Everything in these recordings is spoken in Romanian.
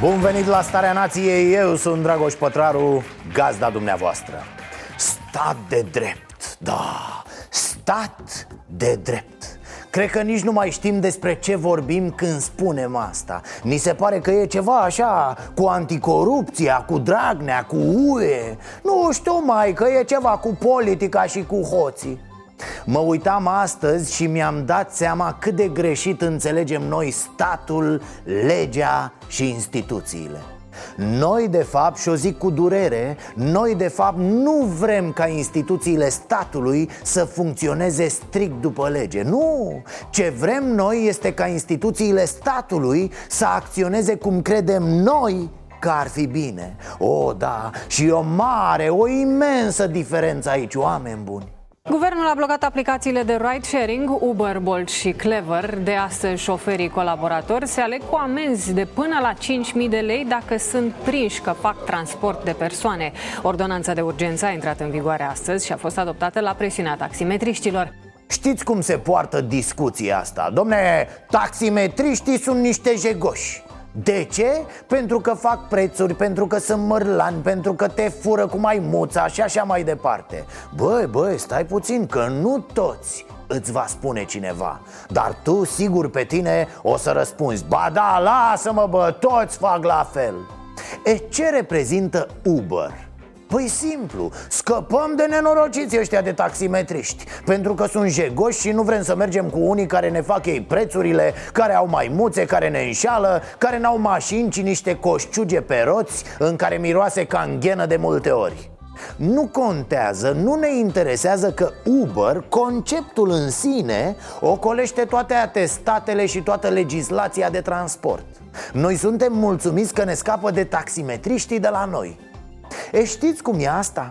Bun venit la Starea Nației, eu sunt Dragoș Pătraru, gazda dumneavoastră. Stat de drept, da, stat de drept. Cred că nici nu mai știm despre ce vorbim când spunem asta. Ni se pare că e ceva așa cu anticorupția, cu Dragnea, cu UE. Nu știu mai că e ceva cu politica și cu hoții Mă uitam astăzi și mi-am dat seama cât de greșit înțelegem noi statul, legea și instituțiile. Noi, de fapt, și o zic cu durere, noi, de fapt, nu vrem ca instituțiile statului să funcționeze strict după lege. Nu! Ce vrem noi este ca instituțiile statului să acționeze cum credem noi că ar fi bine. O, da, și o mare, o imensă diferență aici, oameni buni Guvernul a blocat aplicațiile de ride-sharing, Uber, Bolt și Clever. De astăzi, șoferii colaboratori se aleg cu amenzi de până la 5.000 de lei dacă sunt prinși că fac transport de persoane. Ordonanța de urgență a intrat în vigoare astăzi și a fost adoptată la presiunea taximetriștilor. Știți cum se poartă discuția asta? Domne, taximetriștii sunt niște jegoși de ce? Pentru că fac prețuri, pentru că sunt mărlani, pentru că te fură cu maimuța și așa mai departe Băi, băi, stai puțin, că nu toți îți va spune cineva Dar tu, sigur, pe tine o să răspunzi Ba da, lasă-mă, bă, toți fac la fel E, ce reprezintă Uber? Păi simplu, scăpăm de nenorociți ăștia de taximetriști Pentru că sunt jegoși și nu vrem să mergem cu unii care ne fac ei prețurile Care au maimuțe, care ne înșală Care n-au mașini, ci niște coșciuge pe roți În care miroase ca în ghenă de multe ori. Nu contează, nu ne interesează că Uber, conceptul în sine, ocolește toate atestatele și toată legislația de transport. Noi suntem mulțumiți că ne scapă de taximetriștii de la noi E știți cum e asta?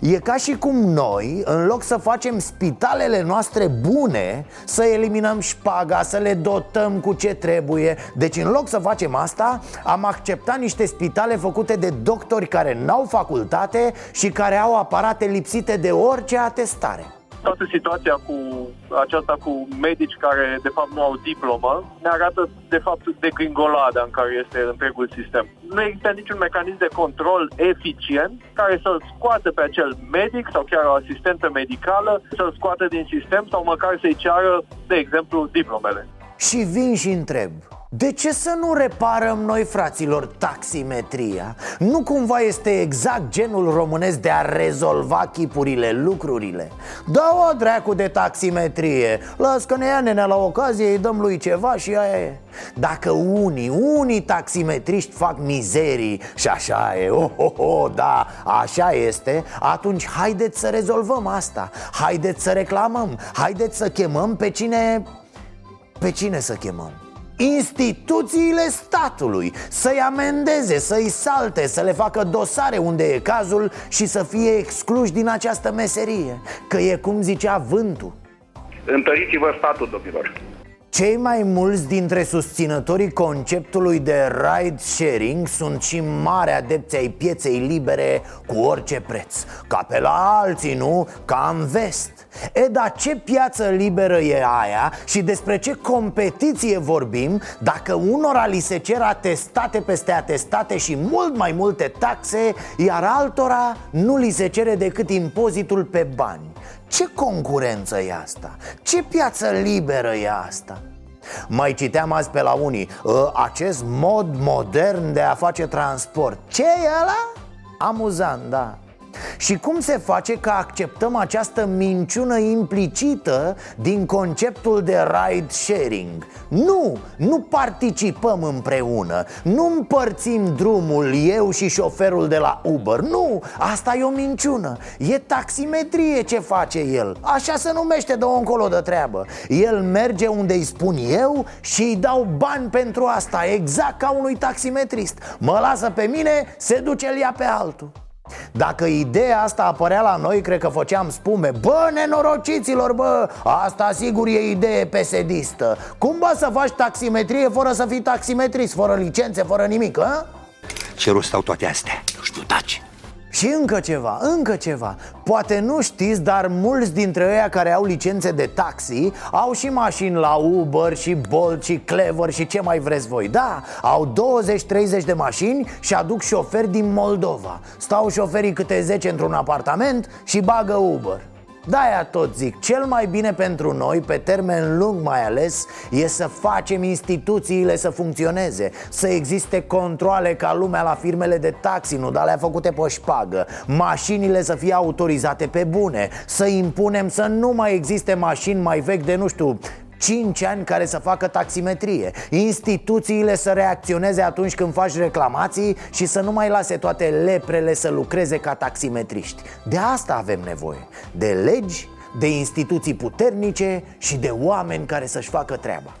E ca și cum noi, în loc să facem spitalele noastre bune Să eliminăm șpaga, să le dotăm cu ce trebuie Deci în loc să facem asta, am acceptat niște spitale făcute de doctori care n-au facultate Și care au aparate lipsite de orice atestare toată situația cu aceasta cu medici care de fapt nu au diplomă ne arată de fapt degringolada în care este întregul sistem. Nu există niciun mecanism de control eficient care să-l scoată pe acel medic sau chiar o asistentă medicală, să-l scoată din sistem sau măcar să-i ceară, de exemplu, diplomele. Și vin și întreb de ce să nu reparăm noi, fraților, taximetria? Nu cumva este exact genul românesc de a rezolva chipurile, lucrurile? Da o dracu de taximetrie Las că ne ia nenea la ocazie, îi dăm lui ceva și aia e Dacă unii, unii taximetriști fac mizerii și așa e, oh, oh, oh, da, așa este Atunci haideți să rezolvăm asta Haideți să reclamăm Haideți să chemăm pe cine... Pe cine să chemăm? Instituțiile statului Să-i amendeze, să-i salte, să le facă dosare unde e cazul Și să fie excluși din această meserie. Că e cum zicea vântul. Întăriți-vă statul, domnilor. Cei mai mulți dintre susținătorii conceptului de ride sharing sunt și mari adepți ai pieței libere cu orice preț. Ca pe la alții, nu? Ca în vest E, dar ce piață liberă e aia și despre ce competiție vorbim Dacă unora li se cer atestate peste atestate și mult mai multe taxe Iar altora nu li se cere decât impozitul pe bani ce concurență e asta? Ce piață liberă e asta? Mai citeam azi pe la unii ă, Acest mod modern de a face transport Ce e ăla? Amuzant, da Și cum se face că acceptăm această minciună implicită din conceptul de ride sharing? Nu, nu participăm împreună, nu împărțim drumul eu și șoferul de la Uber. Nu, asta e o minciună. E taximetrie ce face el. Așa se numește de încolo de treabă. El merge unde îi spun eu și îi dau bani pentru asta Exact ca unui taximetrist. Mă lasă pe mine, se duce el ia pe altul dacă ideea asta apărea la noi, cred că făceam spume Bă, nenorociților, bă, asta sigur e idee pesedistă Cum bă să faci taximetrie fără să fii taximetrist, fără licențe, fără nimic, a? Ce rost au toate astea? Nu știu, taci și încă ceva, încă ceva. Poate nu știți, dar mulți dintre ei care au licențe de taxi Au și mașini la Uber și Bolt și Clever și ce mai vreți voi. Da, au 20-30 de mașini și aduc șoferi din Moldova. Stau șoferii câte 10 într-un apartament și bagă Uber de-aia tot zic, cel mai bine pentru noi, pe termen lung mai ales, e să facem instituțiile să funcționeze Să existe controle ca lumea la firmele de taxi, nu dar le-a făcute pe șpagă. Mașinile să fie autorizate pe bune Să impunem să nu mai existe mașini mai vechi de, nu știu, 5 ani care să facă taximetrie. Instituțiile să reacționeze atunci când faci reclamații Și să nu mai lase toate leprele să lucreze ca taximetriști. De asta avem nevoie. De legi, de instituții puternice și de oameni care să-și facă treaba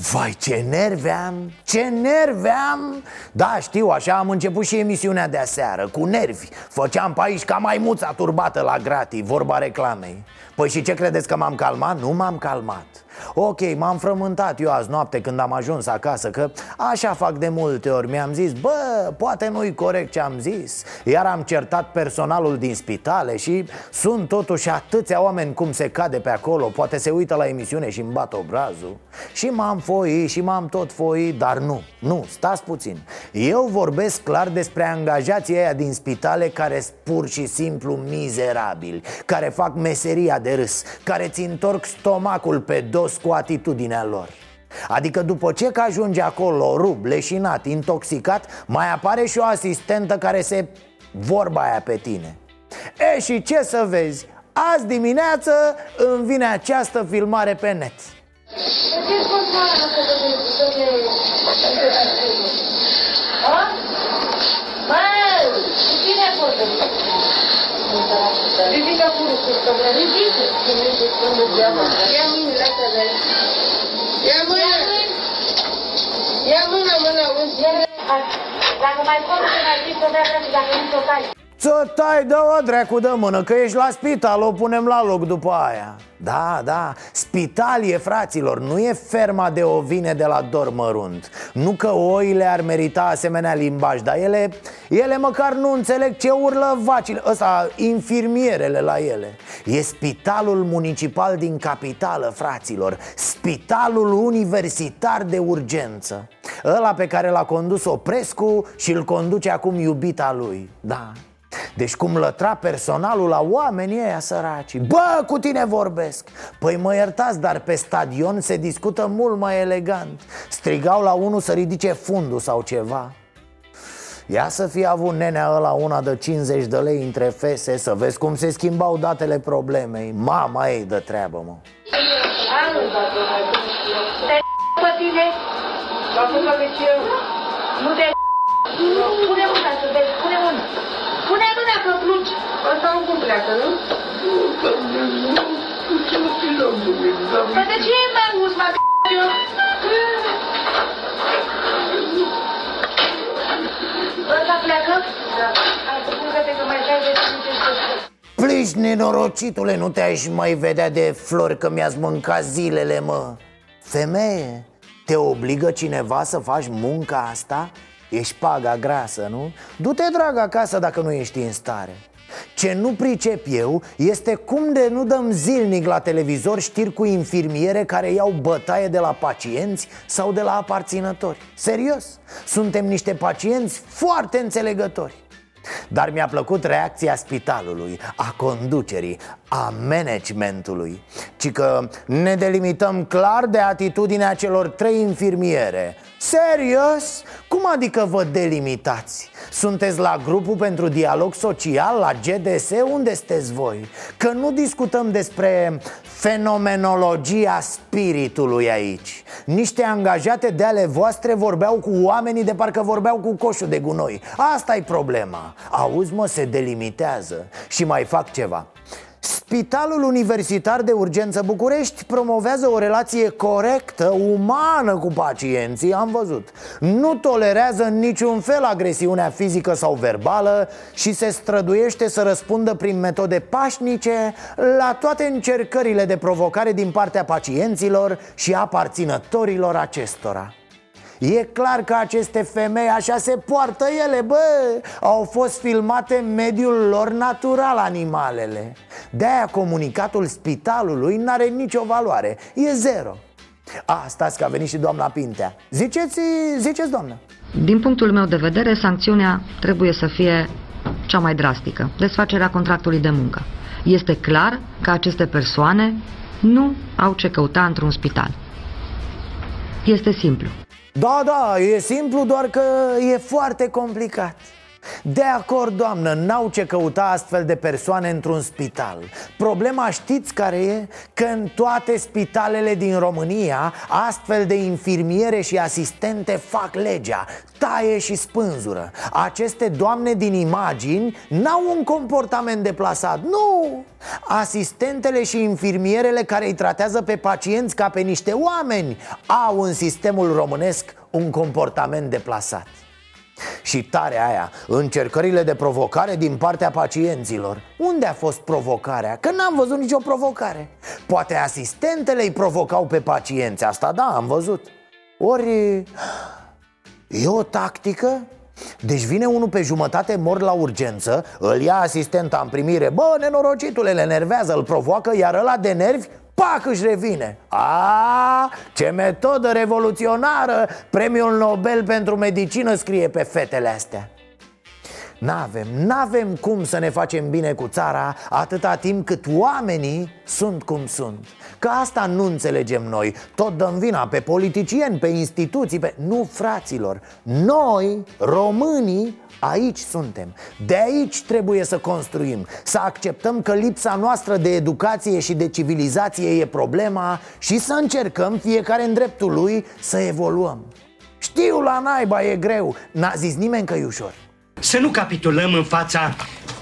Vai, ce nervi am, ce nervi am. Da, știu, așa am început și emisiunea de aseară, cu nervi. Făceam pe aici ca maimuța turbată la gratii, vorba reclamei. Păi și ce credeți că m-am calmat? Nu m-am calmat Ok, m-am frământat eu azi noapte când am ajuns acasă Că așa fac de multe ori. Mi-am zis, bă, poate nu-i corect ce am zis. Iar am certat personalul din spitale Și sunt totuși atâția oameni cum se cade pe acolo Poate se uită la emisiune și îmi bat obrazul. Și m-am foi și m-am tot foi Dar nu, nu, stați puțin. Eu vorbesc clar despre angajații aia din spitale Care sunt pur și simplu mizerabili Care fac meseria de râs Care ți întorc stomacul pe dos jos cu atitudinea lor Adică după ce că ajunge acolo rub, leșinat, intoxicat Mai apare și o asistentă care se vorba aia pe tine E și ce să vezi, azi dimineață îmi vine această filmare pe net Ridică furusul, să mă ridice. Ia mâinile astea de aici. Ia mâna. Ia mâna, mâna, Dacă mai pot să mai zic, să dea dacă nu să tai. Ți-o tai, dă-o dracu de mână Că ești la spital, o punem la loc după aia. Da, da, spital e fraților Nu e ferma de ovine de la dormărunt Nu că oile ar merita asemenea limbaj Dar ele, ele măcar nu înțeleg ce urlă vacile Ăsta, infirmierele la ele. E spitalul municipal din capitală, fraților Spitalul universitar de urgență. Ăla pe care l-a condus Oprescu și îl conduce acum iubita lui. Da, deci cum lătra personalul la oamenii ăia săraci? Bă, cu tine vorbesc! Păi mă iertați, dar pe stadion se discută mult mai elegant. Strigau la unul să ridice fundul sau ceva. Ia să fie avut nenea ăla una de 50 de lei între fese Să vezi cum se schimbau datele problemei. Mama ei de treabă, mă. Pe tine? Nu te Pune mâna să vezi, pune mâna Pune mâna că plângi. Ăsta nu cum pleacă, nu? Păi de ce e mai mult, mă, Ăsta pleacă? Da. Hai să pun că mai dai de Plici, nenorocitule, nu te-aș mai vedea de flori că mi-ați mâncat zilele, mă Femeie, te obligă cineva să faci munca asta? Ești paga grasă, nu? Du-te, drag, acasă dacă nu ești în stare. Ce nu pricep eu este cum de nu dăm zilnic la televizor știri cu infirmiere care iau bătaie de la pacienți sau de la aparținători. Serios, suntem niște pacienți foarte înțelegători. Dar mi-a plăcut reacția spitalului, a conducerii, a managementului. Ci că ne delimităm clar de atitudinea celor trei infirmiere Serios? Cum adică vă delimitați? Sunteți la grupul pentru dialog social, la GDS? Unde sunteți voi? Că nu discutăm despre fenomenologia spiritului aici Niște angajate de ale voastre vorbeau cu oamenii de parcă vorbeau cu coșul de gunoi asta e problema Auzi mă, se delimitează Și mai fac ceva Spitalul Universitar de Urgență București promovează o relație corectă, umană cu pacienții, am văzut. Nu tolerează în niciun fel agresiunea fizică sau verbală și se străduiește să răspundă prin metode pașnice la toate încercările de provocare din partea pacienților și aparținătorilor acestora E clar că aceste femei așa se poartă ele, bă. Au fost filmate în mediul lor natural animalele. De-aia comunicatul spitalului n-are nicio valoare, e zero. Asta că a venit și doamna Pintea. Ziceți, ziceți doamnă. Din punctul meu de vedere, sancțiunea trebuie să fie cea mai drastică. Desfacerea contractului de muncă. Este clar că aceste persoane nu au ce căuta într-un spital. Este simplu da, da, e simplu, doar că e foarte complicat de acord, doamnă, n-au ce căuta astfel de persoane într-un spital Problema știți care e? Că în toate spitalele din România Astfel de infirmiere și asistente fac legea Taie și spânzură Aceste doamne din imagini n-au un comportament deplasat Nu! Asistentele și infirmierele care îi tratează pe pacienți ca pe niște oameni Au în sistemul românesc un comportament deplasat și tare aia, încercările de provocare din partea pacienților Unde a fost provocarea? Că n-am văzut nicio provocare Poate asistentele îi provocau pe pacienți, asta da, am văzut Ori e o tactică? Deci vine unul pe jumătate mor la urgență Îl ia asistenta în primire Bă, nenorocitule, le nervează, îl provoacă Iar ăla de nervi pac își revine. A, ce metodă revoluționară! Premiul Nobel pentru medicină scrie pe fetele astea. N-avem, n-avem cum să ne facem bine cu țara atâta timp cât oamenii sunt cum sunt. Că asta nu înțelegem noi. Tot dăm vina pe politicieni, pe instituții, pe... Nu, fraților. Noi, românii, Aici suntem. De aici trebuie să construim. Să acceptăm că lipsa noastră de educație și de civilizație e problema și să încercăm fiecare în dreptul lui să evoluăm. Știu la naiba e greu, n-a zis nimeni că e ușor. Să nu capitulăm în fața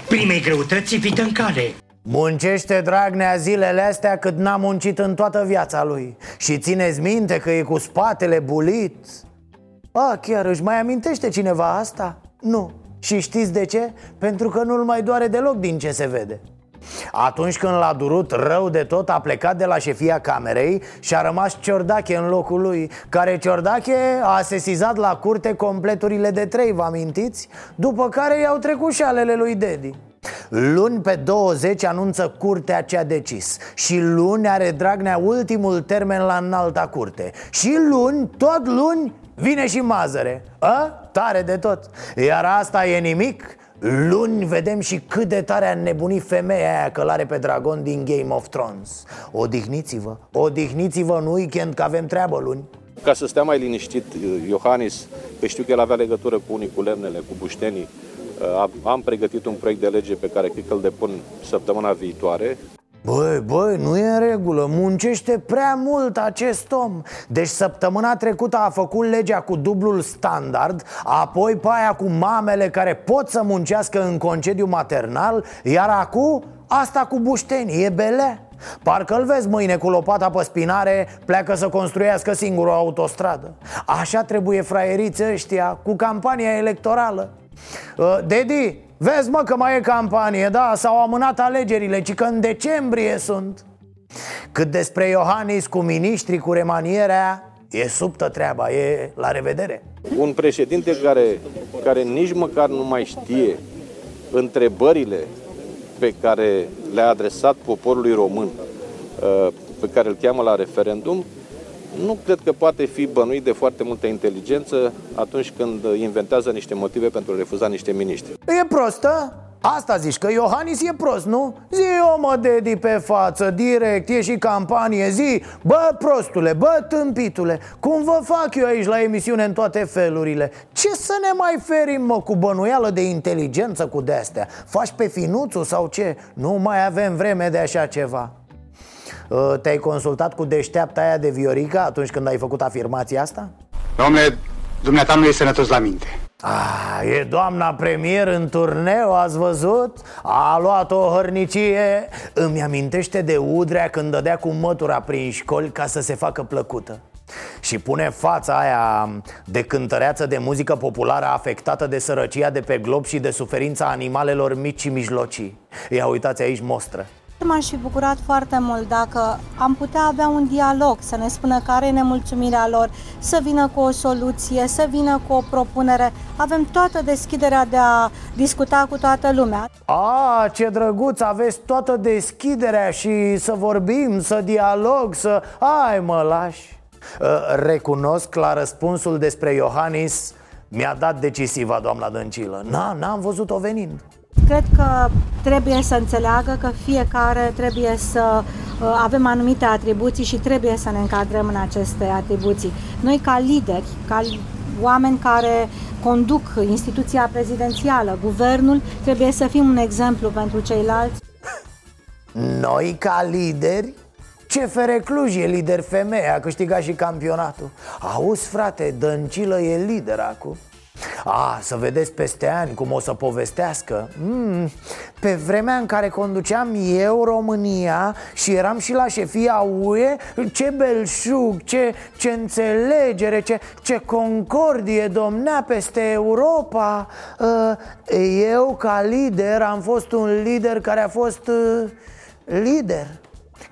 primei greutăți fită în cale. Muncește Dragnea zilele astea cât n-a muncit în toată viața lui Și țineți minte că e cu spatele bulit A, chiar își mai amintește cineva asta? Nu. Și știți de ce? Pentru că nu-l mai doare deloc din ce se vede atunci când l-a durut rău de tot, a plecat de la șefia camerei și a rămas Ciordache în locul lui Care Ciordache a sesizat la curte completurile de trei, vă amintiți? După care i-au trecut și alele lui Dedi Luni pe 20 anunță curtea ce a decis Și luni are Dragnea ultimul termen la înalta curte Și luni, tot luni, vine și Mazăre A? Tare de tot. Iar asta e nimic. Luni vedem și cât de tare a nebunit femeia aia călare pe dragon din Game of Thrones. Odihniți-vă, odihniți-vă în weekend că avem treabă luni. Ca să stea mai liniștit, Iohannis, că știu că el avea legătură cu unii cu lemnele, cu buștenii. Am pregătit un proiect de lege pe care cred că îl depun săptămâna viitoare Băi, băi, nu e în regulă, muncește prea mult acest om. Deci săptămâna trecută a făcut legea cu dublul standard Apoi pe aia cu mamele care pot să muncească în concediu maternal Iar acum asta cu bușteni, e bele. Parcă îl vezi mâine cu lopata pe spinare Pleacă să construiască singur o autostradă. Așa trebuie fraieriți ăștia Cu campania electorală. Uh, Dedi, Vezi mă că mai e campanie, da, s-au amânat alegerile, ci că în decembrie sunt. Cât despre Iohannis cu miniștri, cu remanierea, e subtă treaba, e la revedere. Un președinte care, care nici măcar nu mai știe întrebările pe care le-a adresat poporului român, uh, pe care îl cheamă la referendum, nu cred că poate fi bănuit de foarte multă inteligență atunci când inventează niște motive pentru a refuza niște miniștri. E prostă? Asta zici, că Iohannis e prost, nu? Zi o mă dedi pe față, direct, e și campanie, zi Bă prostule, bă tâmpitule Cum vă fac eu aici la emisiune în toate felurile Ce să ne mai ferim mă cu bănuială de inteligență cu de-astea Faci pe finuțul sau ce? Nu mai avem vreme de așa ceva uh, Te-ai consultat cu deșteapta aia de Viorica atunci când ai făcut afirmația asta? Domnule, dumneata nu e sănătos la minte. Ah, e doamna premier în turneu, ați văzut? A luat o hărnicie. Îmi amintește de Udrea când dădea cu mătura prin școli ca să se facă plăcută. Și pune fața aia de cântăreață de muzică populară afectată de sărăcia de pe glob și de suferința animalelor mici și mijlocii. Ia uitați aici mostră M-aș fi bucurat foarte mult dacă am putea avea un dialog, să ne spună care e nemulțumirea lor, să vină cu o soluție, să vină cu o propunere. Avem toată deschiderea de a discuta cu toată lumea. A, ce drăguț, aveți toată deschiderea și să vorbim, să dialog, să... Ai mă lași ă, Recunosc la răspunsul despre Iohannis mi-a dat decisivă doamna Dăncilă N-am văzut-o venind Cred că trebuie să înțeleagă că fiecare trebuie să uh, avem anumite atribuții și trebuie să ne încadrăm în aceste atribuții. Noi ca lideri, ca oameni care conduc instituția prezidențială, guvernul, trebuie să fim un exemplu pentru ceilalți. Noi ca lideri? CFR Cluj e lider femeie, a câștigat și campionatul Auzi frate, Dăncilă e lider acum a, să vedeți peste ani cum o să povestească? Mm, Pe vremea în care conduceam eu România și eram și la șefia UE Ce belșug, ce, ce înțelegere, ce, ce concordie domnea peste Europa. Eu ca lider am fost un lider care a fost lider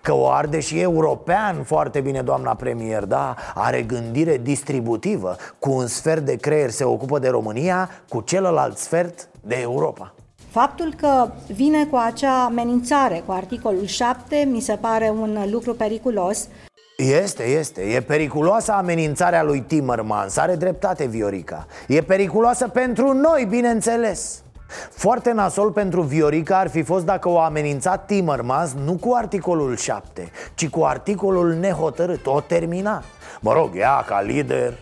Că o arde și european foarte bine doamna premier, da? Are gândire distributivă. Cu un sfert de creier se ocupă de România Cu celălalt sfert de Europa. Faptul că vine cu acea amenințare cu articolul 7 mi se pare un lucru periculos. Este, este. E periculoasă amenințarea lui Timmermans. Are dreptate Viorica. E periculoasă pentru noi, bineînțeles foarte nasol pentru Viorica ar fi fost dacă o amenința Timmermans nu cu articolul 7, ci cu articolul nehotărât, o termina. Mă rog, ea ca lider.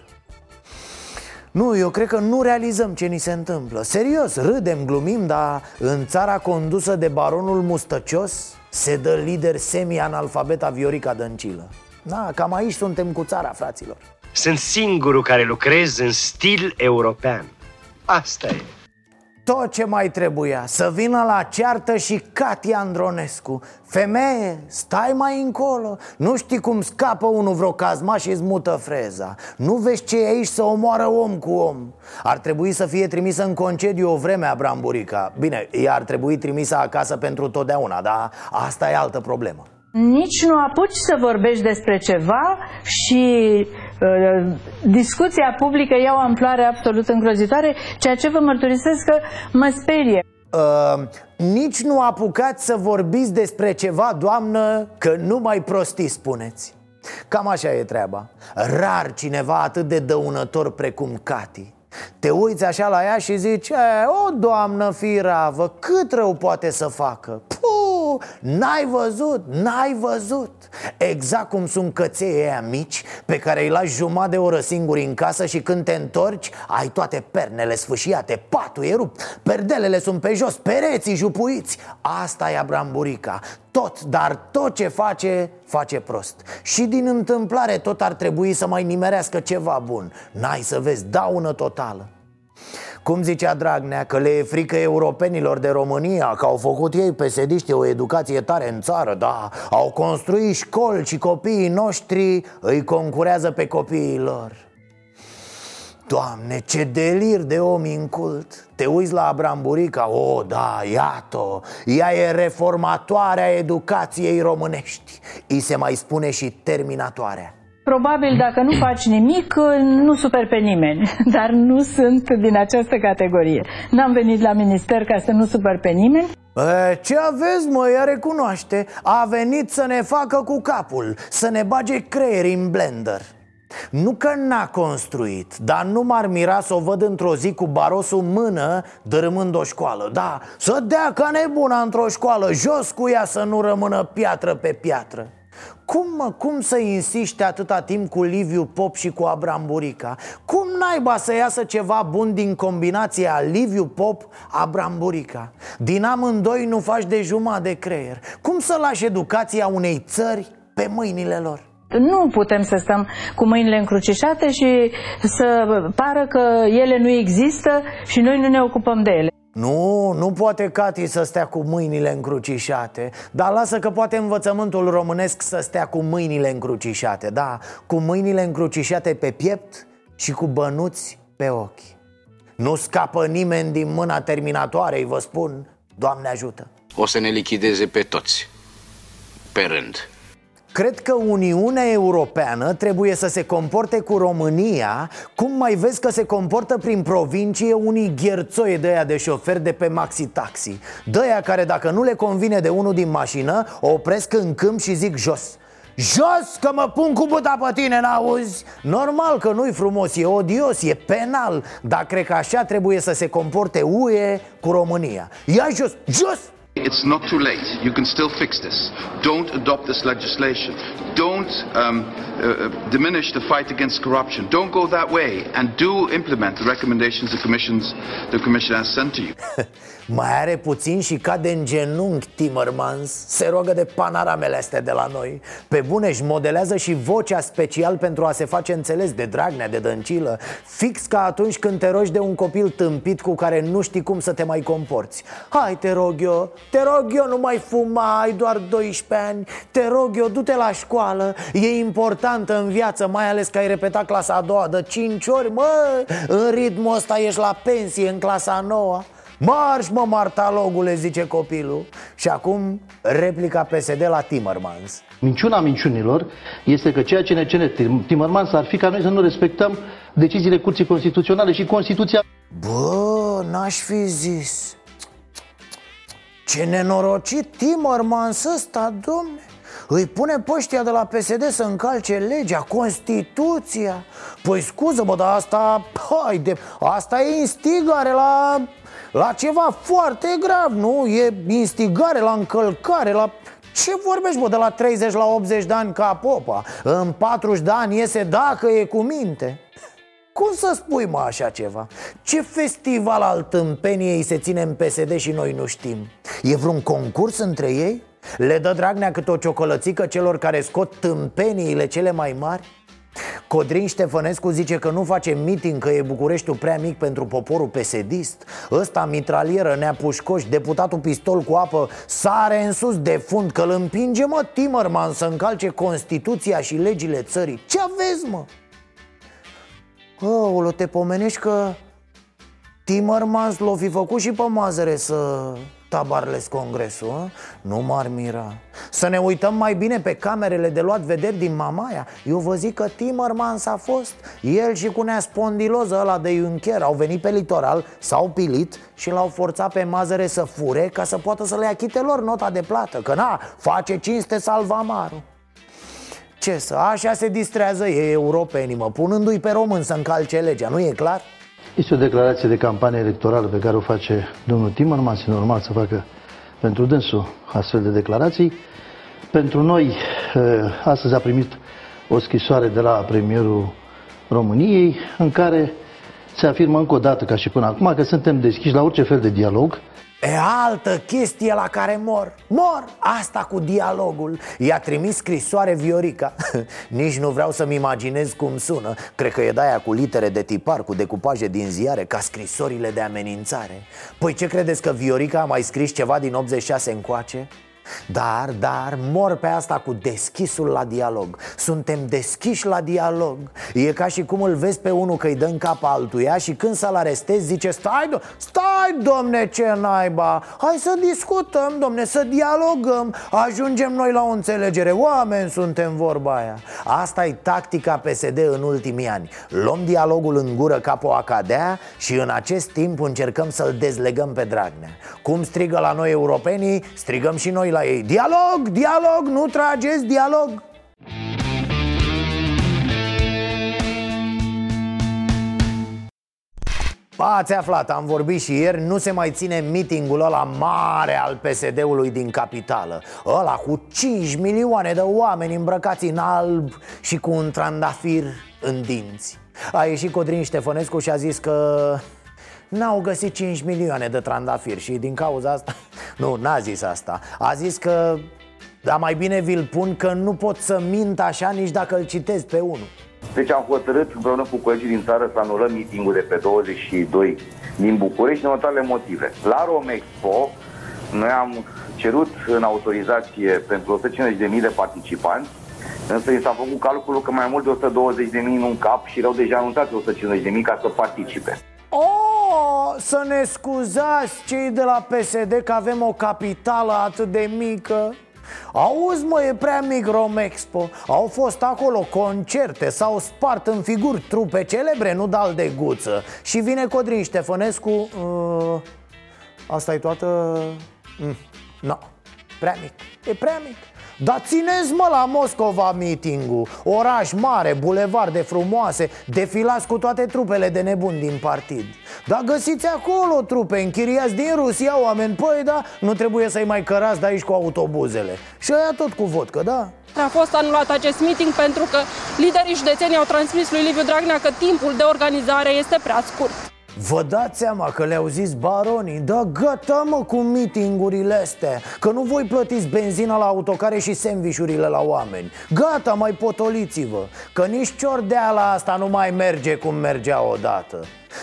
Nu, eu cred că nu realizăm ce ni se întâmplă. Serios, râdem, glumim, dar în țara condusă de baronul Mustăcios Se dă lider semi-analfabeta Viorica Dăncilă. Da, cam aici suntem cu țara, fraților. Sunt singurul care lucrez în stil european. Asta e tot ce mai trebuia Să vină la ceartă și Katia Andronescu. Femeie, stai mai încolo. Nu știi cum scapă unul vreo cazma și îți mută freza. Nu vezi ce e aici să omoară om cu om. Ar trebui să fie trimisă în concediu o vreme a Bramburica. Bine, ea ar trebui trimisă acasă pentru totdeauna Dar asta e altă problemă nici nu apuci să vorbești despre ceva și uh, discuția publică ia o amploare absolut îngrozitoare, ceea ce vă mărturisesc că mă sperie. Uh, nici nu apucați să vorbiți despre ceva, doamnă, că nu mai prostiți spuneți. Cam așa e treaba. Rar cineva atât de dăunător precum Cati te uiți așa la ea și zici O, doamnă firavă, cât rău poate să facă? Puh, n-ai văzut, n-ai văzut. Exact cum sunt căței aia mici Pe care îi lași jumătate de oră singuri în casă Și când te întorci Ai toate pernele sfâșiate Patul e rupt Perdelele sunt pe jos Pereții jupuiți. Asta e Abramburica. Tot, dar tot ce face, face prost. Și din întâmplare tot ar trebui să mai nimerească ceva bun. N-ai să vezi, daună totală cum zicea Dragnea, că le e frică europenilor de România Că au făcut ei pesediște o educație tare în țară Da, au construit școli și copiii noștri îi concurează pe copiii lor. Doamne, ce delir de om incult! Te uiți la Abramburica, o, oh, da, iată Ea e reformatoarea educației românești. I se mai spune și terminatoarea Probabil dacă nu faci nimic, nu super pe nimeni, dar nu sunt din această categorie. N-am venit la minister ca să nu super pe nimeni. E, ce aveți, mă, ea recunoaște. A venit să ne facă cu capul Să ne bage creieri în blender. Nu că n-a construit, dar nu m-ar mira să o văd într-o zi cu barosul în mână dărâmând o școală. Da, să dea ca nebuna într-o școală, jos cu ea să nu rămână piatră pe piatră cum, mă, cum să insiște atâta timp cu Liviu Pop și cu Abram Burica? Cum naiba să iasă ceva bun din combinația Liviu Pop, Abram Burica? Din amândoi nu faci de jumătate de creier Cum să lași educația unei țări pe mâinile lor? Nu putem să stăm cu mâinile încrucișate și să pară că ele nu există și noi nu ne ocupăm de ele. Nu, nu poate Cati să stea cu mâinile încrucișate. Dar lasă că poate învățământul românesc să stea cu mâinile încrucișate. Da, cu mâinile încrucișate pe piept și cu bănuți pe ochi. Nu scapă nimeni din mâna terminatoarei, vă spun. Doamne ajută! O să ne lichideze pe toți Pe rând Cred că Uniunea Europeană trebuie să se comporte cu România Cum mai vezi că se comportă prin provincie unii gherțoi de aia de șoferi de pe maxi-taxi De aia care dacă nu le convine de unul din mașină O opresc în câmp și zic jos Jos că mă pun cu buta pe tine, n-auzi? Normal că nu-i frumos, e odios, e penal Dar cred că așa trebuie să se comporte UE cu România Ia jos, jos! It's not too late. You can still fix this. Don't adopt this legislation. Don't um, uh, uh, diminish the fight against corruption. Don't go that way, and do implement the recommendations the, the Commission has sent to you. Mai are puțin și cade în genunchi Timmermans. Se rogă de panaramele astea de la noi. Pe bune își modelează și vocea special pentru a se face înțeles de Dragnea, de Dăncilă. Fix ca atunci când te rogi de un copil tâmpit cu care nu știi cum să te mai comporți. Hai te rog eu, te rog eu nu mai fuma, ai doar 12 ani. Te rog eu, du-te la școală. E importantă în viață, mai ales că ai repetat clasa a doua de 5 ori Mă, în ritmul ăsta ești la pensie în clasa a noua Marș, mă, martalogule, zice copilul. Și acum replica PSD la Timmermans. Minciuna minciunilor este că ceea ce ne cere Timmermans ar fi ca noi să nu respectăm deciziile Curții Constituționale și Constituția. Bă, n-aș fi zis. Ce nenorocit Timmermans ăsta, domne. Îi pune poștia de la PSD să încalce legea, Constituția. Păi scuză, bă, dar asta, hai de, asta e instigare la la ceva foarte grav, nu? E instigare la încălcare, la... Ce vorbești, bă, de la 30 la 80 de ani ca popa? În 40 de ani iese dacă e cu minte cum să spui, mă, așa ceva? Ce festival al tâmpeniei se ține în PSD și noi nu știm? E vreun concurs între ei? Le dă Dragnea câte o ciocolățică celor care scot tâmpeniile cele mai mari? Codrin Ștefănescu zice că nu face meeting că e Bucureștiul prea mic pentru poporul pesedist Ăsta, mitralieră, neapușcoș, deputatul pistol cu apă Sare în sus de fund că îl împinge, mă, Timmerman să încalce Constituția și legile țării Ce aveți, mă? Ăulo, te pomenești că Timmermans l-o fi făcut și pe mazăre să tabarles congresul, a? nu m-ar mira Să ne uităm mai bine pe camerele de luat vederi din Mamaia Eu vă zic că Timmermans a fost El și cu nea spondiloză ăla de Juncker Au venit pe litoral, s-au pilit și l-au forțat pe mazăre să fure Ca să poată să le achite lor nota de plată Că na, face cinste salvamaru ce să, așa se distrează ei europenii, mă, punându-i pe român să încalce legea, nu e clar? Este o declarație de campanie electorală pe care o face domnul Timmermans, e normal să facă pentru dânsul astfel de declarații. Pentru noi, eh, astăzi a primit o scrisoare de la premierul României în care se afirmă încă o dată, ca și până acum, că suntem deschiși la orice fel de dialog E altă chestie la care mor. Mor, asta cu dialogul. I-a trimis scrisoare Viorica. Nici nu vreau să-mi imaginez cum sună. Cred că e de cu litere de tipar Cu decupaje din ziare Ca scrisorile de amenințare. Păi ce credeți că Viorica a mai scris ceva din 86 încoace? Dar, dar, mor pe asta cu deschisul la dialog. Suntem deschiși la dialog. E ca și cum îl vezi pe unul că îi dă în cap altuia Și când să-l arestezi zice Stai, do- stai domne, ce naiba! Hai să discutăm, domne, să dialogăm. Ajungem noi la o înțelegere. Oameni suntem vorba aia. Asta e tactica PSD în ultimii ani. Luăm dialogul în gură ca o acadea Și în acest timp încercăm să-l dezlegăm pe Dragnea. Cum strigă la noi europenii, strigăm și noi la ei. Dialog, dialog, nu trageți, dialog. Ați aflat, am vorbit și ieri, nu se mai ține mitingul ăla mare al PSD-ului din capitală. Ăla cu 5 milioane de oameni îmbrăcați în alb și cu un trandafir în dinți. A ieșit Codrin Ștefănescu și a zis că n-au găsit 5 milioane de trandafiri Și din cauza asta, nu, n-a zis asta A zis că, dar mai bine vi-l pun că nu pot să mint așa nici dacă îl citesc pe unul deci am hotărât împreună cu colegii din țară să anulăm mitingul de pe 22 din București din următoarele motive. La Romexpo noi am cerut în autorizație pentru 150.000 de participanți, însă i s-a făcut calculul că mai mult de 120.000 nu în cap și erau deja anunțați 150.000 ca să participe. Oh, să ne scuzați cei de la PSD că avem o capitală atât de mică. Auzi mă, e prea mic Romexpo Au fost acolo concerte S-au spart în figuri trupe celebre, nu dal de guță. Și vine Codrin Ștefănescu uh, Asta e toată... Mm, no, prea mic E prea mic dar țineți mă la Moscova meeting Oraș mare, bulevarde frumoase Defilați cu toate trupele de nebuni din partid. Dar găsiți acolo trupe închiriați din Rusia oameni. Păi da, nu trebuie să-i mai cărați de aici cu autobuzele. Și aia tot cu vodcă, da? A fost anulat acest meeting pentru că liderii județenii au transmis lui Liviu Dragnea că timpul de organizare este prea scurt Vă dați seama că le-au zis baronii Da gata mă cu mitingurile astea Că nu voi plătiți benzina la autocare și sandvișurile la oameni. Gata, mai potoliți-vă Că nici ciordeala asta nu mai merge cum mergea odată.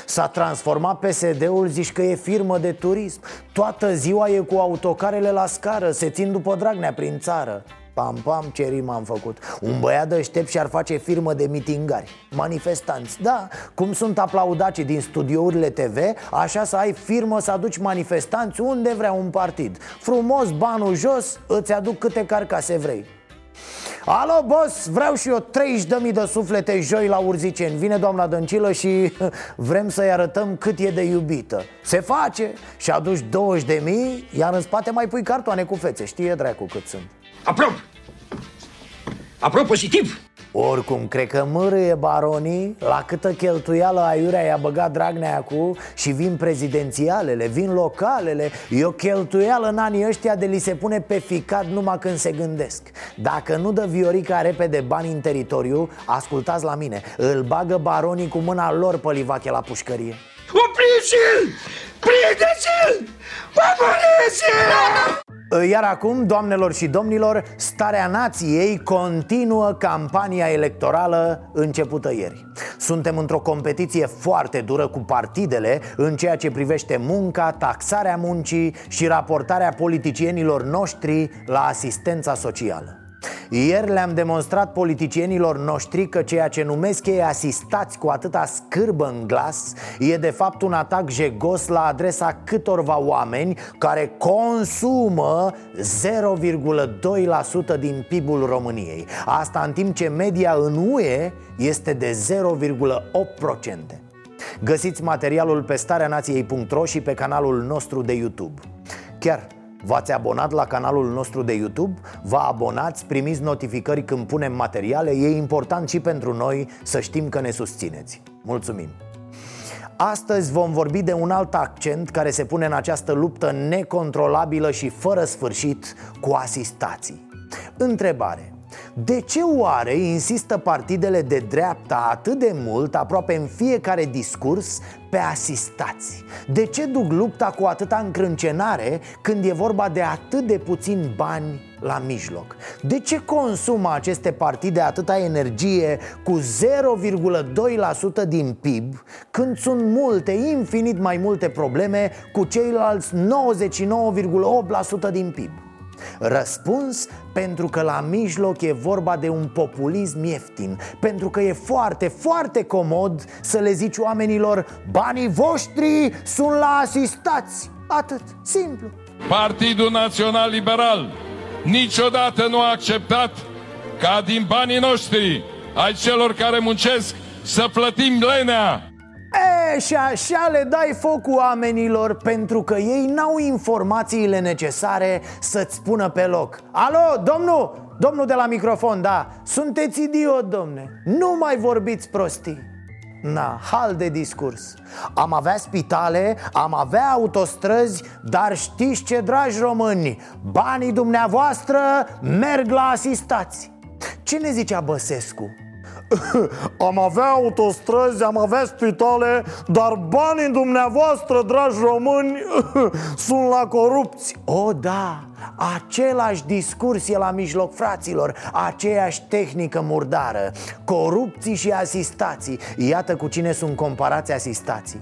S-a transformat PSD-ul, zici că e firmă de turism. Toată ziua e cu autocarele la scară Se țin după Dragnea prin țară Pam, pam, ce rim am făcut. Un băiat deștept și-ar face firmă de mitingari Manifestanți, da Cum sunt aplaudaci din studiourile TV Așa să ai firmă să aduci manifestanți unde vrea un partid. Frumos, banul jos, îți aduc câte carcase vrei. Alo, boss, vreau și eu 30.000 de suflete joi la Urziceni. Vine doamna Dăncilă și vrem să-i arătăm cât e de iubită. Se face și aduci 20.000, iar în spate mai pui cartoane cu fețe. Știe dracu cât sunt. Aprob! Aprob pozitiv! Oricum, cred că mărâie baronii La câtă cheltuială aiurea i-a băgat Dragnea acum Și vin prezidențialele, vin localele E o cheltuială în anii ăștia de li se pune pe ficat numai când se gândesc Dacă nu dă Viorica repede bani în teritoriu Ascultați la mine Îl bagă baronii cu mâna lor pe livache la pușcărie Opriți-l! Prindeți-l! Opriți-l! Iar acum, doamnelor și domnilor, starea nației continuă campania electorală începută ieri. Suntem într-o competiție foarte dură cu partidele în ceea ce privește munca, taxarea muncii și raportarea politicienilor noștri la asistența socială ieri le-am demonstrat politicienilor noștri că ceea ce numesc ei asistați cu atâta scârbă în glas E de fapt un atac jegos la adresa câtorva oameni care consumă 0,2% din PIB-ul României. Asta în timp ce media în UE este de 0,8% Găsiți materialul pe stareanației.ro și pe canalul nostru de YouTube. Chiar V-ați abonat la canalul nostru de YouTube? Vă abonați, primiți notificări când punem materiale E important și pentru noi să știm că ne susțineți Mulțumim! Astăzi vom vorbi de un alt accent care se pune în această luptă necontrolabilă și fără sfârșit cu asistații Întrebare de ce oare insistă partidele de dreapta atât de mult, aproape în fiecare discurs, pe asistați? De ce duc lupta cu atâta încrâncenare când e vorba de atât de puțini bani la mijloc? De ce consumă aceste partide atâta energie cu 0,2% din PIB când sunt multe, infinit mai multe probleme cu ceilalți 99,8% din PIB? Răspuns pentru că la mijloc e vorba de un populism ieftin Pentru că e foarte, foarte comod să le zici oamenilor Banii voștri sunt la asistați. Atât, simplu. Partidul Național Liberal niciodată nu a acceptat ca din banii noștri ai celor care muncesc să plătim lenea E, și așa le dai foc oamenilor pentru că ei n-au informațiile necesare să-ți spună pe loc. Alo, domnul, domnul de la microfon, da, sunteți idiot, domne, nu mai vorbiți prostii. Na, hal de discurs. Am avea spitale, am avea autostrăzi Dar știți ce, dragi români? Banii dumneavoastră merg la asistați. Ce ne zicea Băsescu? Am avea autostrăzi, am avea spitale Dar banii dumneavoastră, dragi români, sunt la corupți. O, da, același discurs e la mijloc, fraților Aceeași tehnică murdară. Corupții și asistații. Iată cu cine sunt comparați asistații.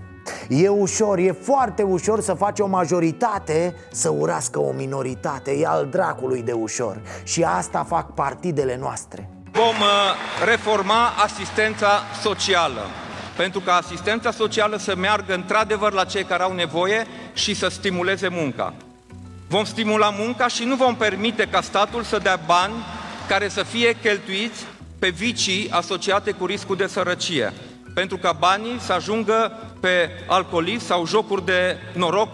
E ușor, e foarte ușor să faci o majoritate să urască o minoritate. E al dracului de ușor. Și asta fac partidele noastre Vom uh, reforma asistența socială pentru ca asistența socială să meargă într-adevăr la cei care au nevoie și să stimuleze munca. Vom stimula munca și nu vom permite ca statul să dea bani care să fie cheltuiți pe vicii asociate cu riscul de sărăcie, pentru ca banii să ajungă pe alcoolism sau jocuri de noroc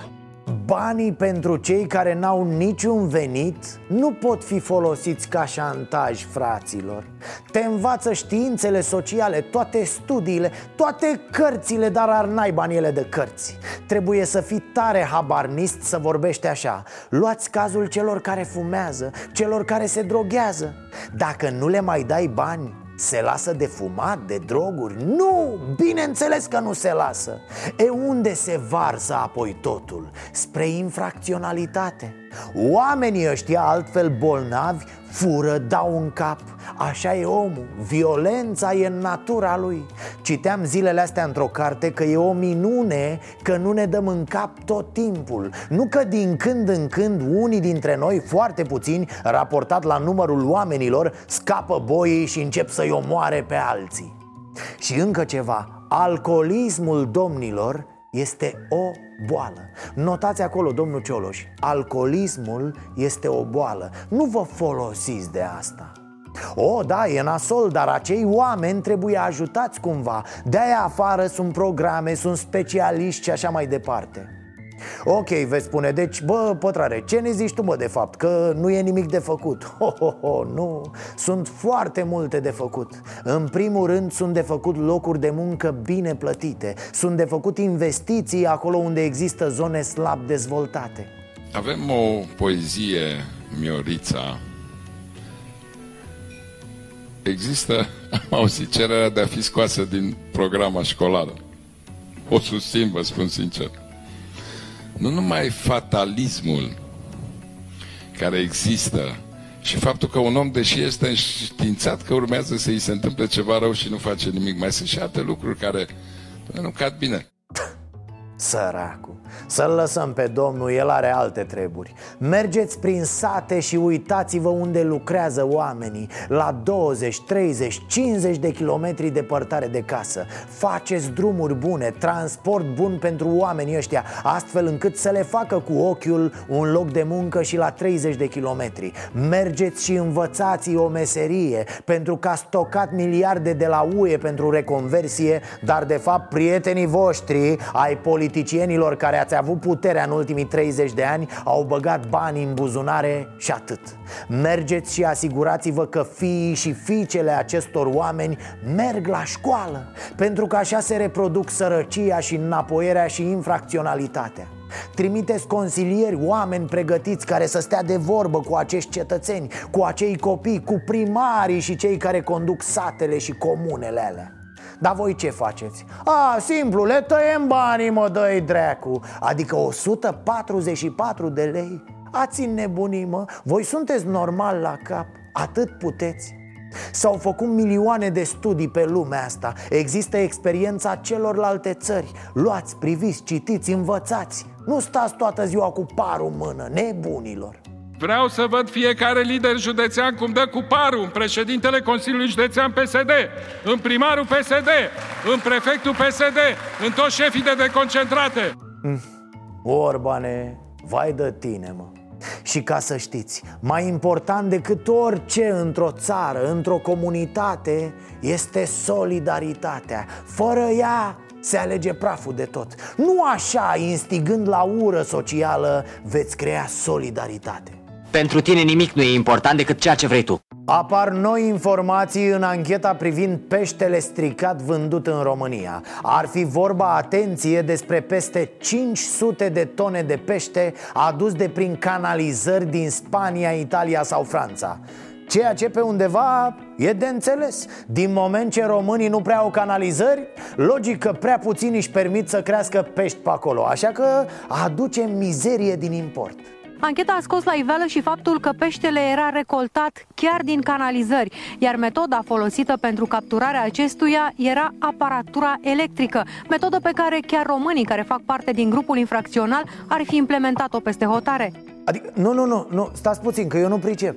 Banii pentru cei care n-au niciun venit nu pot fi folosiți ca șantaj, fraților. Te învață științele sociale, toate studiile, toate cărțile, dar ar n-ai bani ele de cărți. Trebuie să fii tare habarnist să vorbești așa. Luați cazul celor care fumează, celor care se droghează. Dacă nu le mai dai bani, se lasă de fumat, de droguri? Nu, bineînțeles că nu se lasă E unde se varsă apoi totul? Spre infracționalitate Oamenii ăștia altfel bolnavi fură, dau în cap. Așa e omul, violența e în natura lui. Citeam zilele astea într-o carte că e o minune că nu ne dăm în cap tot timpul. Nu că din când în când unii dintre noi, foarte puțini, raportat la numărul oamenilor Scapă boii și încep să-i omoare pe alții. Și încă ceva, alcoolismul domnilor este o boală. Notați acolo, domnul Cioloș Alcoolismul este o boală. Nu vă folosiți de asta. O, da, e nasol, dar acei oameni trebuie ajutați cumva. De-aia afară sunt programe, sunt specialiști și așa mai departe Ok, veți spune, deci, bă, pătrare, ce ne zici tu, bă, de fapt? Că nu e nimic de făcut. Ho, ho, ho, nu, sunt foarte multe de făcut. În primul rând sunt de făcut locuri de muncă bine plătite. Sunt de făcut investiții acolo unde există zone slab dezvoltate. Avem o poezie, Miorița. Există, am auzit cererea de a fi scoasă din programa școlară. O susțin, vă spun sincer nu numai fatalismul care există și faptul că un om, deși este înștiințat că urmează să-i se întâmple ceva rău și nu face nimic, mai sunt și alte lucruri care nu cad bine. Săracu Să-l lăsăm pe domnul, el are alte treburi. Mergeți prin sate și uitați-vă unde lucrează oamenii. La 20, 30, 50 de kilometri departare de casă. Faceți drumuri bune, transport bun pentru oamenii ăștia Astfel încât să le facă cu ochiul un loc de muncă și la 30 de kilometri. Mergeți și învățați o meserie Pentru că a stocat miliarde de la UE pentru reconversie Dar de fapt prietenii voștri ai politicienilor care ați avut puterea în ultimii 30 de ani Au băgat bani în buzunare și atât. Mergeți și asigurați-vă că fiii și fiicele acestor oameni merg la școală Pentru că așa se reproduc sărăcia și înapoierea și infracționalitatea. Trimiteți consilieri, oameni pregătiți care să stea de vorbă cu acești cetățeni Cu acei copii, cu primarii și cei care conduc satele și comunele alea dar voi ce faceți? A, simplu, le tăiem banii, mă dă dracu. Adică 144 de lei? Ați nebunii, mă. Voi sunteți normal la cap. Atât puteți? S-au făcut milioane de studii pe lumea asta. Există experiența celorlalte țări. Luați, priviți, citiți, învățați. Nu stați toată ziua cu parul în mână, nebunilor Vreau să văd fiecare lider județean cum dă cu parul în președintele Consiliului Județean PSD, în primarul PSD, în prefectul PSD, în toți șefii de deconcentrate. Mm. Orbane, vai de tine, mă. Și ca să știți, mai important decât orice într-o țară, într-o comunitate, este solidaritatea. Fără ea se alege praful de tot. Nu așa, instigând la ură socială, veți crea solidaritate. Pentru tine nimic nu e important decât ceea ce vrei tu. Apar noi informații în ancheta privind peștele stricat vândut în România. Ar fi vorba, atenție, despre peste 500 de tone de pește adus de prin canalizări din Spania, Italia sau Franța. Ceea ce pe undeva e de înțeles. Din moment ce românii nu prea au canalizări Logic că prea puțini își permit să crească pești pe acolo. Așa că aduce mizerie din import Ancheta a scos la iveală și faptul că peștele era recoltat chiar din canalizări, iar metoda folosită pentru capturarea acestuia era aparatura electrică, metodă pe care chiar românii care fac parte din grupul infracțional ar fi implementat-o peste hotare. Adică, nu, nu, nu, nu, stați puțin, că eu nu pricep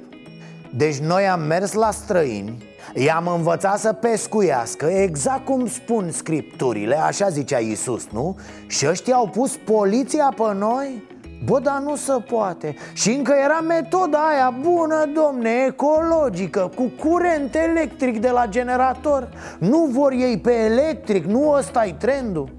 Deci noi am mers la străini I-am învățat să pescuiască Exact cum spun scripturile Așa zicea Iisus, nu? Și ăștia au pus poliția pe noi? Bă, dar nu se poate. Și încă era metoda aia bună, domne, ecologică Cu curent electric de la generator. Nu vor ei pe electric, nu ăsta e trendul.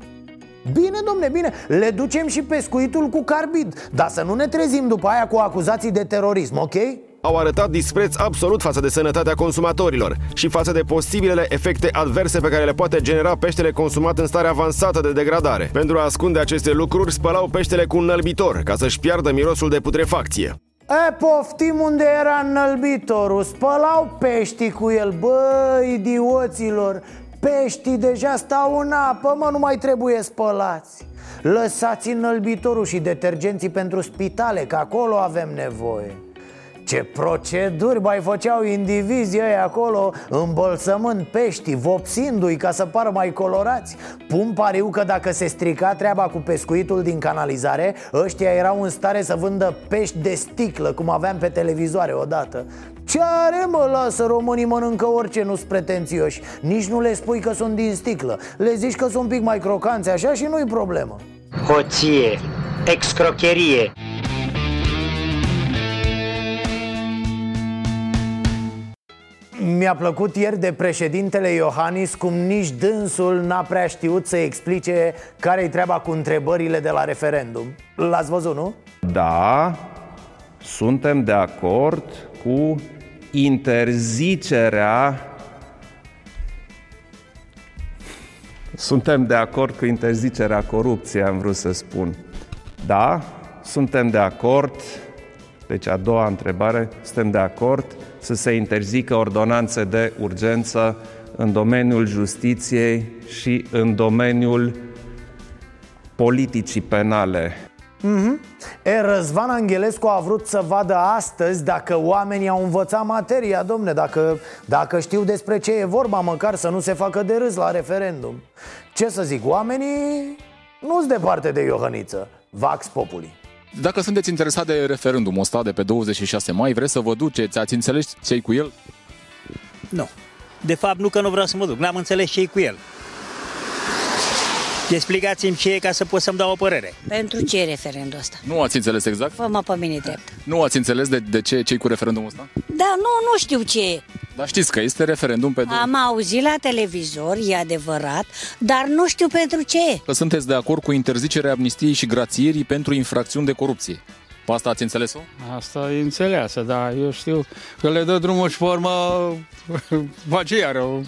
Bine, domne, bine, le ducem și pescuitul cu carbid. Dar să nu ne trezim după aia cu acuzații de terorism, ok? Au arătat dispreț absolut față de sănătatea consumatorilor și față de posibilele efecte adverse pe care le poate genera peștele consumat în stare avansată de degradare. Pentru a ascunde aceste lucruri, spălau peștele cu un înălbitor, ca să-și piardă mirosul de putrefacție. E, poftim unde era înălbitorul Spălau peștii cu el Bă, idioților Peștii deja stau în apă, mă, nu mai trebuie spălați Lăsați înălbitorul și detergenții pentru spitale, că acolo avem nevoie ce proceduri mai făceau indivizii ăia acolo Îmbălsămând peștii, vopsindu-i ca să pară mai colorați? Pun pariu că dacă se strica treaba cu pescuitul din canalizare Ăștia erau în stare să vândă pești de sticlă Cum aveam pe televizoare odată. Ce are mă, lasă, românii mănâncă orice, nu-s pretențioși. Nici nu le spui că sunt din sticlă. Le zici că sunt un pic mai crocanți așa și nu-i problemă. Hoție, excrocherie Mi-a plăcut ieri de președintele Iohannis cum nici dânsul n-a prea știut să explice care-i treaba cu întrebările de la referendum L-ați văzut, nu? Da, suntem de acord cu interzicerea Suntem de acord cu interzicerea corupției, am vrut să spun. Da, suntem de acord. Deci a doua întrebare, suntem de acord să se interzică ordonanțe de urgență în domeniul justiției și în domeniul politicii penale. Mm-hmm. E, Răzvan Anghelescu a vrut să vadă astăzi dacă oamenii au învățat materia, domne dacă, dacă știu despre ce e vorba, măcar să nu se facă de râs la referendum Ce să zic, oamenii nu-s departe de Iohăniță, Vax Populi dacă sunteți interesat de referendumul ăsta de pe 26 mai, vreți să vă duceți, ați înțeles ce cu el? Nu. De fapt, nu că nu vreau să mă duc, n-am înțeles ce cu el. Explicați-mi ce e ca să pot să-mi dau o părere. Pentru ce referendul ăsta? Nu ați înțeles exact? Fă-mă pe mine drept. Nu ați înțeles de, de ce ce cu referendumul ăsta? Da, nu, nu știu ce e. Dar știți că este referendum pe... Am auzit la televizor, e adevărat, dar nu știu pentru ce. Că sunteți de acord cu interzicerea amnistiei și grațierii pentru infracțiuni de corupție. Pe asta ați înțeles-o? Asta e înțeleasă, da. Eu știu că le dă drumul și forma face iar o,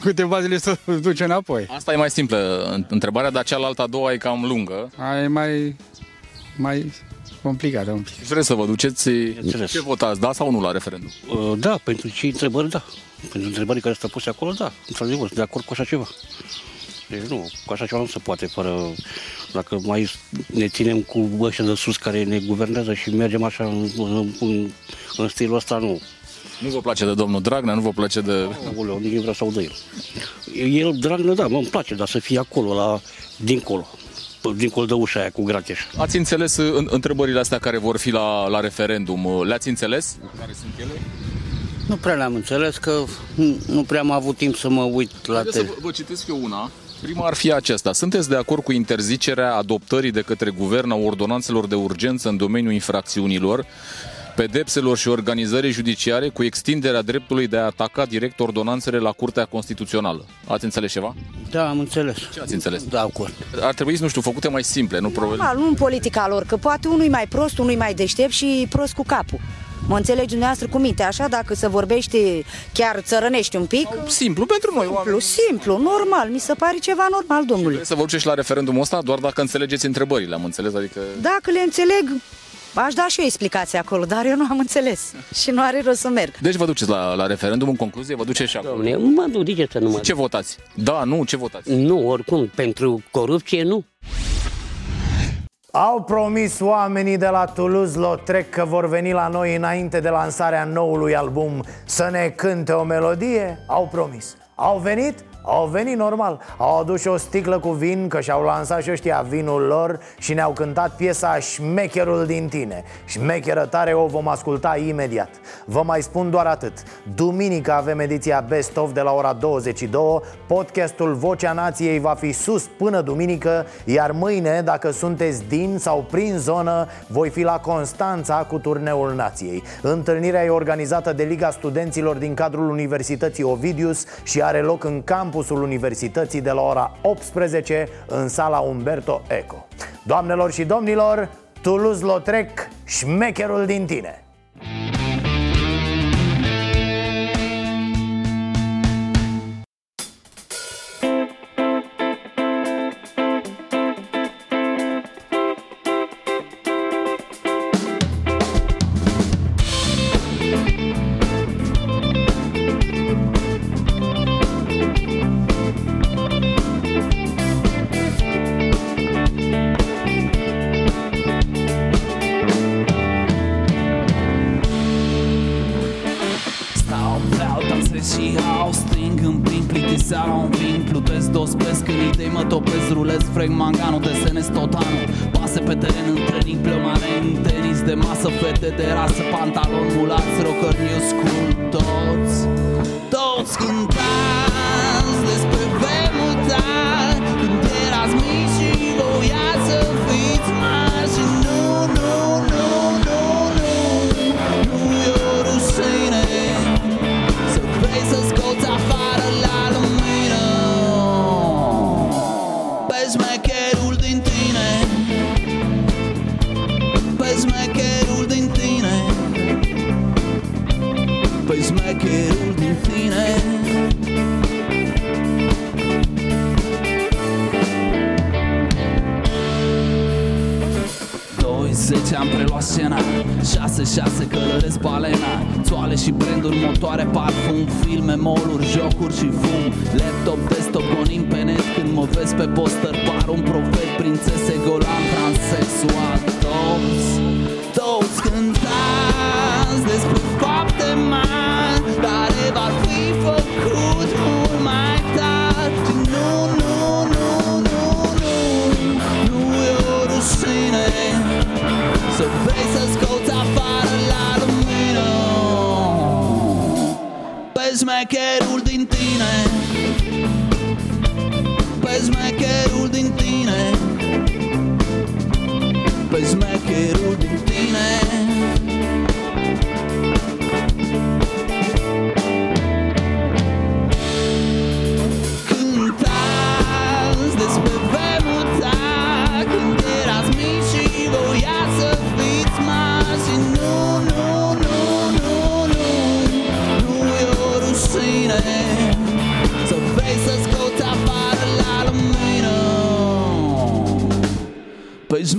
câteva zile să duce înapoi. Asta e mai simplă întrebarea, dar cealaltă a doua e cam lungă. Aia e mai, mai complicată un pic. Vreți să vă duceți? Ce votați, da sau nu la referendum? Uh, da, pentru ce întrebări, da. Pentru întrebările care sunt puse acolo, da. Într-adevăr, sunt de acord cu așa ceva. Deci nu, cu așa ceva nu se poate fără... Dacă mai ne ținem cu ăștia de sus care ne guvernează și mergem așa în, în, în, în stilul ăsta, nu. Nu vă place de domnul Dragnea, nu vă place de... Aoleu, nici nu vreau să aud de el. El, Dragnea, da, mă, îmi place, dar să fie acolo, la, dincolo dincolo de ușa aia cu Gracheș. Ați înțeles uh, în, întrebările astea care vor fi la, la referendum? Uh, le-ați înțeles? Care sunt ele? Nu prea le-am înțeles, că nu prea am avut timp să mă uit la tele. Să vă, vă citesc eu una. Prima ar fi aceasta. Sunteți de acord cu interzicerea adoptării de către guvern a ordonanțelor de urgență în domeniul infracțiunilor pedepselor și organizării judiciare cu extinderea dreptului de a ataca direct ordonanțele la Curtea Constituțională. Ați înțeles ceva? Da, am înțeles. Ce ați înțeles? Da, acord. Ar trebui, nu știu, făcute mai simple, nu probabil. nu în politica lor, că poate unul mai prost, unul mai deștept și prost cu capul. Mă înțelegi dumneavoastră cu minte, așa, dacă se vorbește chiar țărănești un pic? Simplu pentru noi, Simplu, oameni. simplu, normal, mi se pare ceva normal, domnule. Trebuie să vă duceți la referendumul ăsta doar dacă înțelegeți întrebările, am înțeles? Adică... Dacă le înțeleg, aș da și eu explicație acolo, dar eu nu am înțeles și nu are rost să merg. Deci vă duceți la, la referendum, în concluzie, vă duceți și acolo. Domne, mă duc, de ce să nu mă Ce votați? Da, nu, ce votați? Nu, oricum, pentru corupție nu. Au promis oamenii de la Toulouse-Lautrec că vor veni la noi înainte de lansarea noului album să ne cânte o melodie? Au promis. Au venit? Au venit normal. Au adus și o sticlă cu vin Că și-au lansat și ăștia vinul lor Și ne-au cântat piesa Șmecherul din tine. Șmecheră tare o vom asculta imediat. Vă mai spun doar atât. Duminică avem ediția Best of de la ora 22 Podcastul Vocea Nației va fi sus până duminică Iar mâine, dacă sunteți din sau prin zonă Voi fi la Constanța cu turneul Nației. Întâlnirea e organizată de Liga Studenților din cadrul Universității Ovidius Și are loc în campusul Universității de la ora 18 în sala Umberto Eco. Doamnelor și domnilor, Toulouse-Lautrec, șmecherul din tine frec, manganul, desenez totanul Pase pe teren, întâlnit, plămare În tenis de masă, fete de rasă Pantalon, mulați, rocker, new school Toți, toți cântați Șase, șase călăresc balena. Țoale și branduri, motoare, parfum Filme, moluri, jocuri și fum. Laptop, desktop, gonim pe net Când mă vezi pe poster, par un profet Prințese, golan, transexual Toți, toți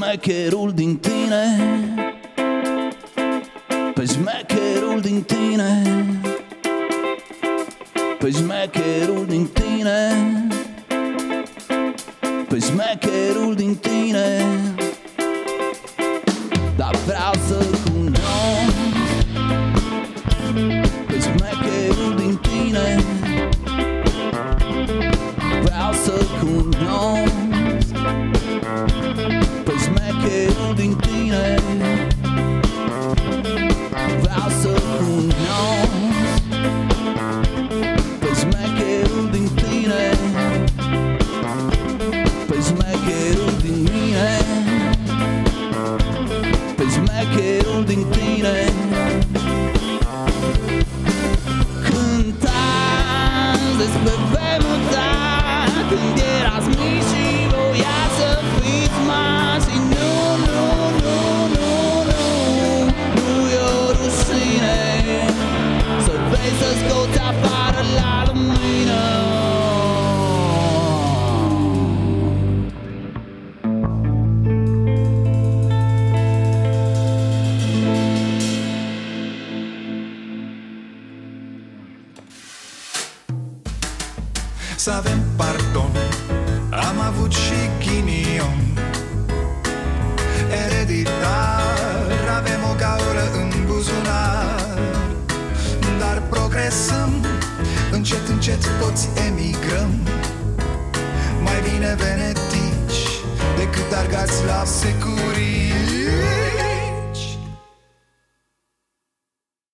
Pe șmecherul din tine